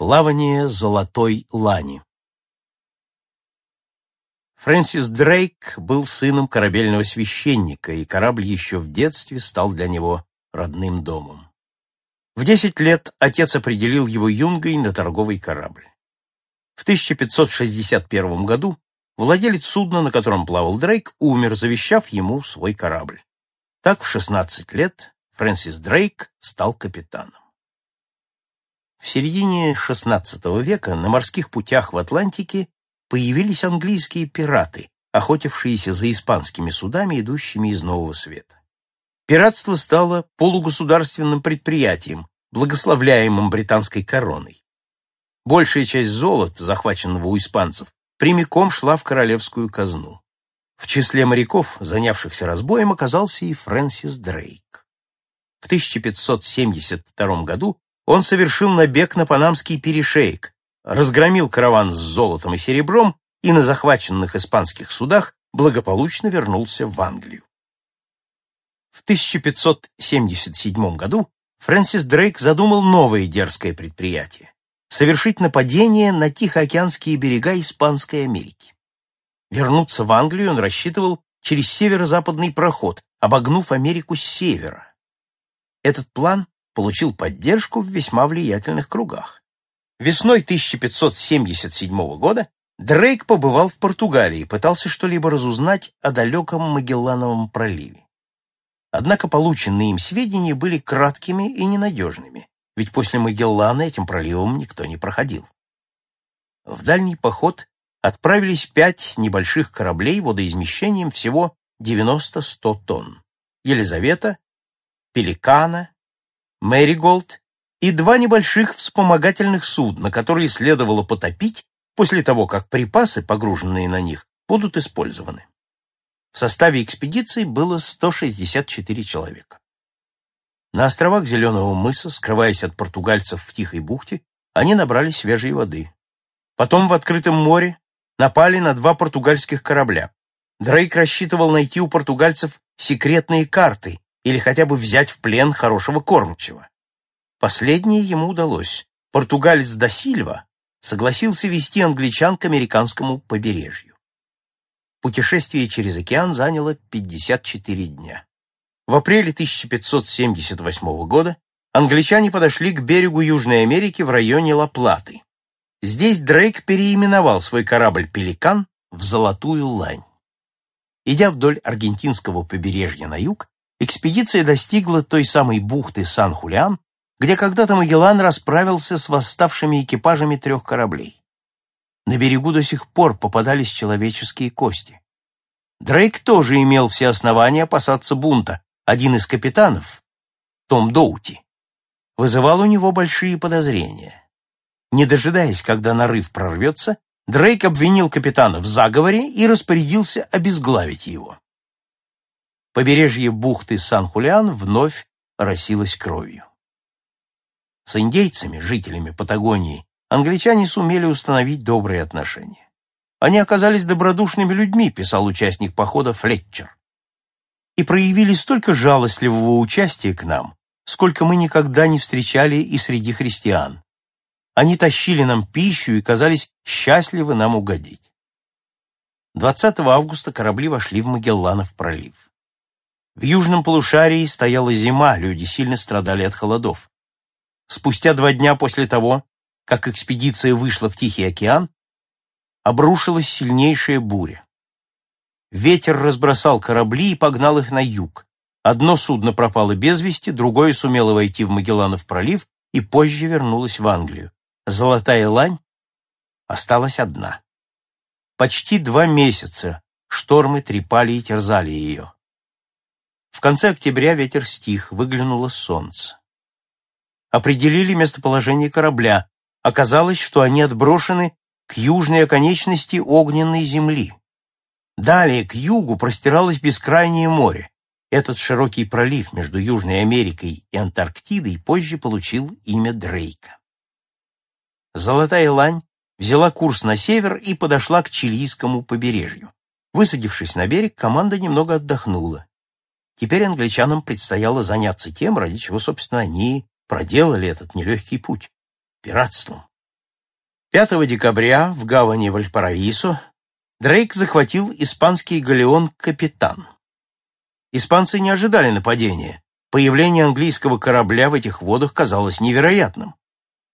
Плавание золотой лани Фрэнсис Дрейк был сыном корабельного священника, и корабль еще в детстве стал для него родным домом. В десять лет отец определил его юнгой на торговый корабль. В 1561 году владелец судна, на котором плавал Дрейк, умер, завещав ему свой корабль. Так в 16 лет Фрэнсис Дрейк стал капитаном. В середине XVI века на морских путях в Атлантике появились английские пираты, охотившиеся за испанскими судами, идущими из Нового Света. Пиратство стало полугосударственным предприятием, благословляемым британской короной. Большая часть золота, захваченного у испанцев, прямиком шла в королевскую казну. В числе моряков, занявшихся разбоем, оказался и Фрэнсис Дрейк. В 1572 году он совершил набег на Панамский перешеек, разгромил караван с золотом и серебром и на захваченных испанских судах благополучно вернулся в Англию. В 1577 году Фрэнсис Дрейк задумал новое дерзкое предприятие — совершить нападение на Тихоокеанские берега Испанской Америки. Вернуться в Англию он рассчитывал через северо-западный проход, обогнув Америку с севера. Этот план получил поддержку в весьма влиятельных кругах. Весной 1577 года Дрейк побывал в Португалии и пытался что-либо разузнать о далеком Магеллановом проливе. Однако полученные им сведения были краткими и ненадежными, ведь после Магеллана этим проливом никто не проходил. В дальний поход отправились пять небольших кораблей водоизмещением всего 90-100 тонн. Елизавета, Пеликана, Мэриголд и два небольших вспомогательных судна, которые следовало потопить после того, как припасы, погруженные на них, будут использованы. В составе экспедиции было 164 человека. На островах Зеленого мыса, скрываясь от португальцев в Тихой бухте, они набрали свежей воды. Потом в открытом море напали на два португальских корабля. Дрейк рассчитывал найти у португальцев секретные карты или хотя бы взять в плен хорошего кормчего. Последнее ему удалось. Португалец да Сильва согласился вести англичан к американскому побережью. Путешествие через океан заняло 54 дня. В апреле 1578 года англичане подошли к берегу Южной Америки в районе Ла-Платы. Здесь Дрейк переименовал свой корабль «Пеликан» в «Золотую лань». Идя вдоль аргентинского побережья на юг, экспедиция достигла той самой бухты Сан-Хулиан, где когда-то Магеллан расправился с восставшими экипажами трех кораблей. На берегу до сих пор попадались человеческие кости. Дрейк тоже имел все основания опасаться бунта. Один из капитанов, Том Доути, вызывал у него большие подозрения. Не дожидаясь, когда нарыв прорвется, Дрейк обвинил капитана в заговоре и распорядился обезглавить его. Побережье бухты Сан-Хулиан вновь росилось кровью. С индейцами, жителями Патагонии, англичане сумели установить добрые отношения. Они оказались добродушными людьми, писал участник похода Флетчер, и проявили столько жалостливого участия к нам, сколько мы никогда не встречали и среди христиан. Они тащили нам пищу и казались счастливы нам угодить. 20 августа корабли вошли в Магелланов пролив. В южном полушарии стояла зима, люди сильно страдали от холодов. Спустя два дня после того, как экспедиция вышла в Тихий океан, обрушилась сильнейшая буря. Ветер разбросал корабли и погнал их на юг. Одно судно пропало без вести, другое сумело войти в Магелланов пролив и позже вернулось в Англию. Золотая лань осталась одна. Почти два месяца штормы трепали и терзали ее. В конце октября ветер стих, выглянуло солнце определили местоположение корабля. Оказалось, что они отброшены к южной оконечности огненной земли. Далее к югу простиралось бескрайнее море. Этот широкий пролив между Южной Америкой и Антарктидой позже получил имя Дрейка. Золотая лань взяла курс на север и подошла к чилийскому побережью. Высадившись на берег, команда немного отдохнула. Теперь англичанам предстояло заняться тем, ради чего, собственно, они проделали этот нелегкий путь — пиратством. 5 декабря в гавани Вальпараисо Дрейк захватил испанский галеон «Капитан». Испанцы не ожидали нападения. Появление английского корабля в этих водах казалось невероятным.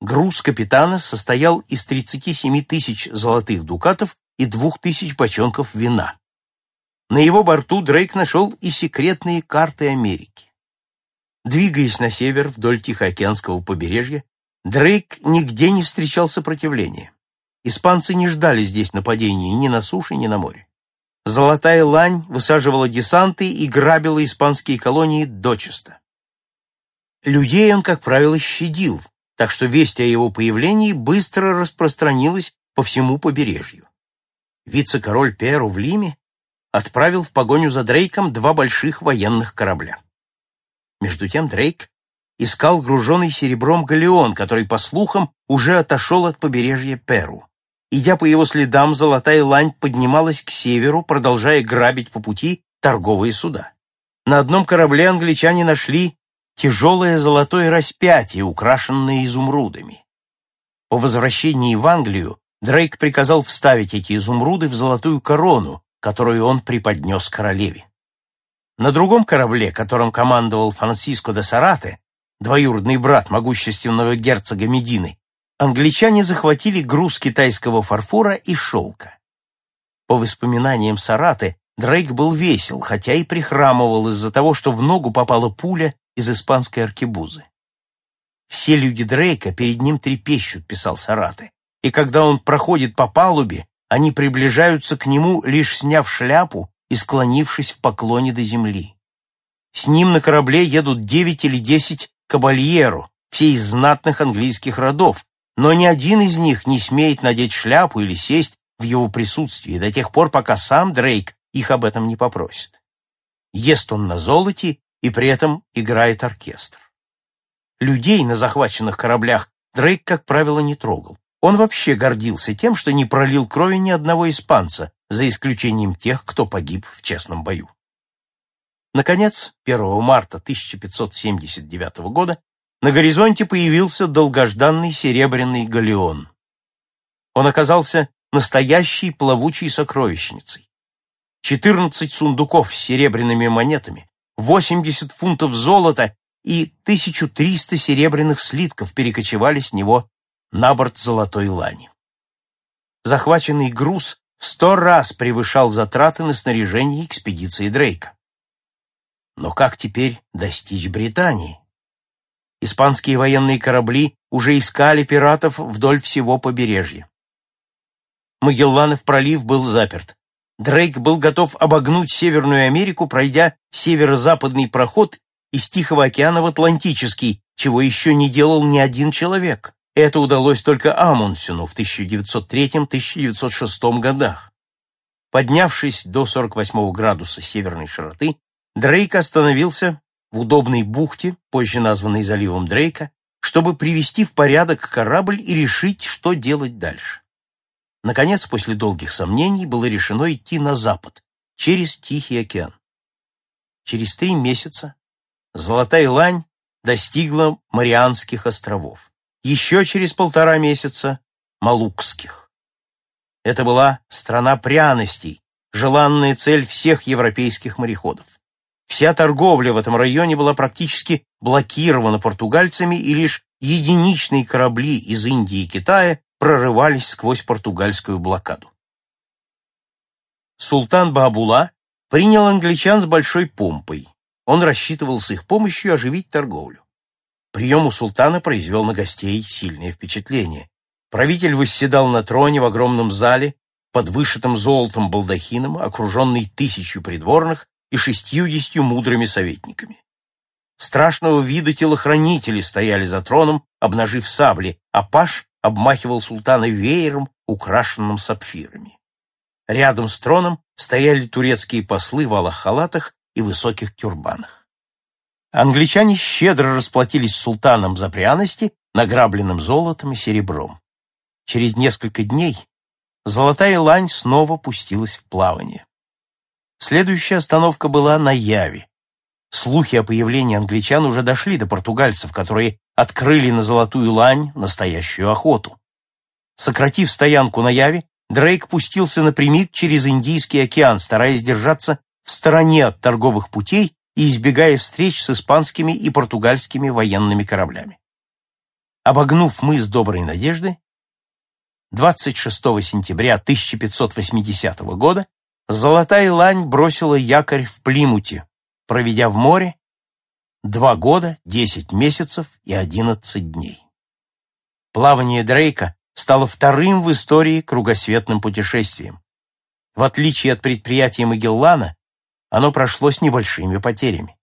Груз капитана состоял из 37 тысяч золотых дукатов и 2 тысяч бочонков вина. На его борту Дрейк нашел и секретные карты Америки. Двигаясь на север вдоль Тихоокеанского побережья, Дрейк нигде не встречал сопротивления. Испанцы не ждали здесь нападений ни на суше, ни на море. Золотая лань высаживала десанты и грабила испанские колонии дочисто. Людей он, как правило, щадил, так что весть о его появлении быстро распространилась по всему побережью. Вице-король Перу в Лиме отправил в погоню за Дрейком два больших военных корабля. Между тем Дрейк искал груженный серебром галеон, который, по слухам, уже отошел от побережья Перу. Идя по его следам, золотая лань поднималась к северу, продолжая грабить по пути торговые суда. На одном корабле англичане нашли тяжелое золотое распятие, украшенное изумрудами. По возвращении в Англию Дрейк приказал вставить эти изумруды в золотую корону, которую он преподнес королеве. На другом корабле, которым командовал Франциско де Сарате, двоюродный брат могущественного герцога Медины, англичане захватили груз китайского фарфора и шелка. По воспоминаниям Сараты, Дрейк был весел, хотя и прихрамывал из-за того, что в ногу попала пуля из испанской аркебузы. «Все люди Дрейка перед ним трепещут», — писал Сараты, «и когда он проходит по палубе, они приближаются к нему, лишь сняв шляпу и склонившись в поклоне до земли. С ним на корабле едут девять или десять кабальеру, все из знатных английских родов, но ни один из них не смеет надеть шляпу или сесть в его присутствии до тех пор, пока сам Дрейк их об этом не попросит. Ест он на золоте и при этом играет оркестр. Людей на захваченных кораблях Дрейк, как правило, не трогал. Он вообще гордился тем, что не пролил крови ни одного испанца, за исключением тех, кто погиб в честном бою. Наконец, 1 марта 1579 года на горизонте появился долгожданный серебряный галеон. Он оказался настоящей плавучей сокровищницей. 14 сундуков с серебряными монетами, 80 фунтов золота и 1300 серебряных слитков перекочевали с него на борт золотой лани. Захваченный груз в сто раз превышал затраты на снаряжение экспедиции Дрейка. Но как теперь достичь Британии? Испанские военные корабли уже искали пиратов вдоль всего побережья. Магелланов пролив был заперт. Дрейк был готов обогнуть Северную Америку, пройдя северо-западный проход из Тихого океана в Атлантический, чего еще не делал ни один человек. Это удалось только Амундсену в 1903-1906 годах. Поднявшись до 48 градуса северной широты, Дрейк остановился в удобной бухте, позже названной заливом Дрейка, чтобы привести в порядок корабль и решить, что делать дальше. Наконец, после долгих сомнений, было решено идти на запад, через Тихий океан. Через три месяца Золотая Лань достигла Марианских островов еще через полтора месяца Малукских. Это была страна пряностей, желанная цель всех европейских мореходов. Вся торговля в этом районе была практически блокирована португальцами, и лишь единичные корабли из Индии и Китая прорывались сквозь португальскую блокаду. Султан Баабула принял англичан с большой помпой. Он рассчитывал с их помощью оживить торговлю. Прием у султана произвел на гостей сильное впечатление. Правитель восседал на троне в огромном зале, под вышитым золотом балдахином, окруженный тысячу придворных и шестьюдесятью мудрыми советниками. Страшного вида телохранители стояли за троном, обнажив сабли, а паш обмахивал султана веером, украшенным сапфирами. Рядом с троном стояли турецкие послы в алых халатах и высоких тюрбанах. Англичане щедро расплатились с султаном за пряности, награбленным золотом и серебром. Через несколько дней золотая лань снова пустилась в плавание. Следующая остановка была на Яве. Слухи о появлении англичан уже дошли до португальцев, которые открыли на золотую лань настоящую охоту. Сократив стоянку на Яве, Дрейк пустился напрямик через Индийский океан, стараясь держаться в стороне от торговых путей и избегая встреч с испанскими и португальскими военными кораблями. Обогнув мыс Доброй Надежды, 26 сентября 1580 года Золотая лань бросила якорь в Плимуте, проведя в море два года, десять месяцев и одиннадцать дней. Плавание Дрейка стало вторым в истории кругосветным путешествием. В отличие от предприятия Магеллана, оно прошло с небольшими потерями.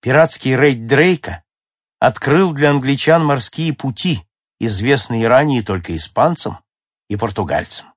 Пиратский рейд Дрейка открыл для англичан морские пути, известные ранее только испанцам и португальцам.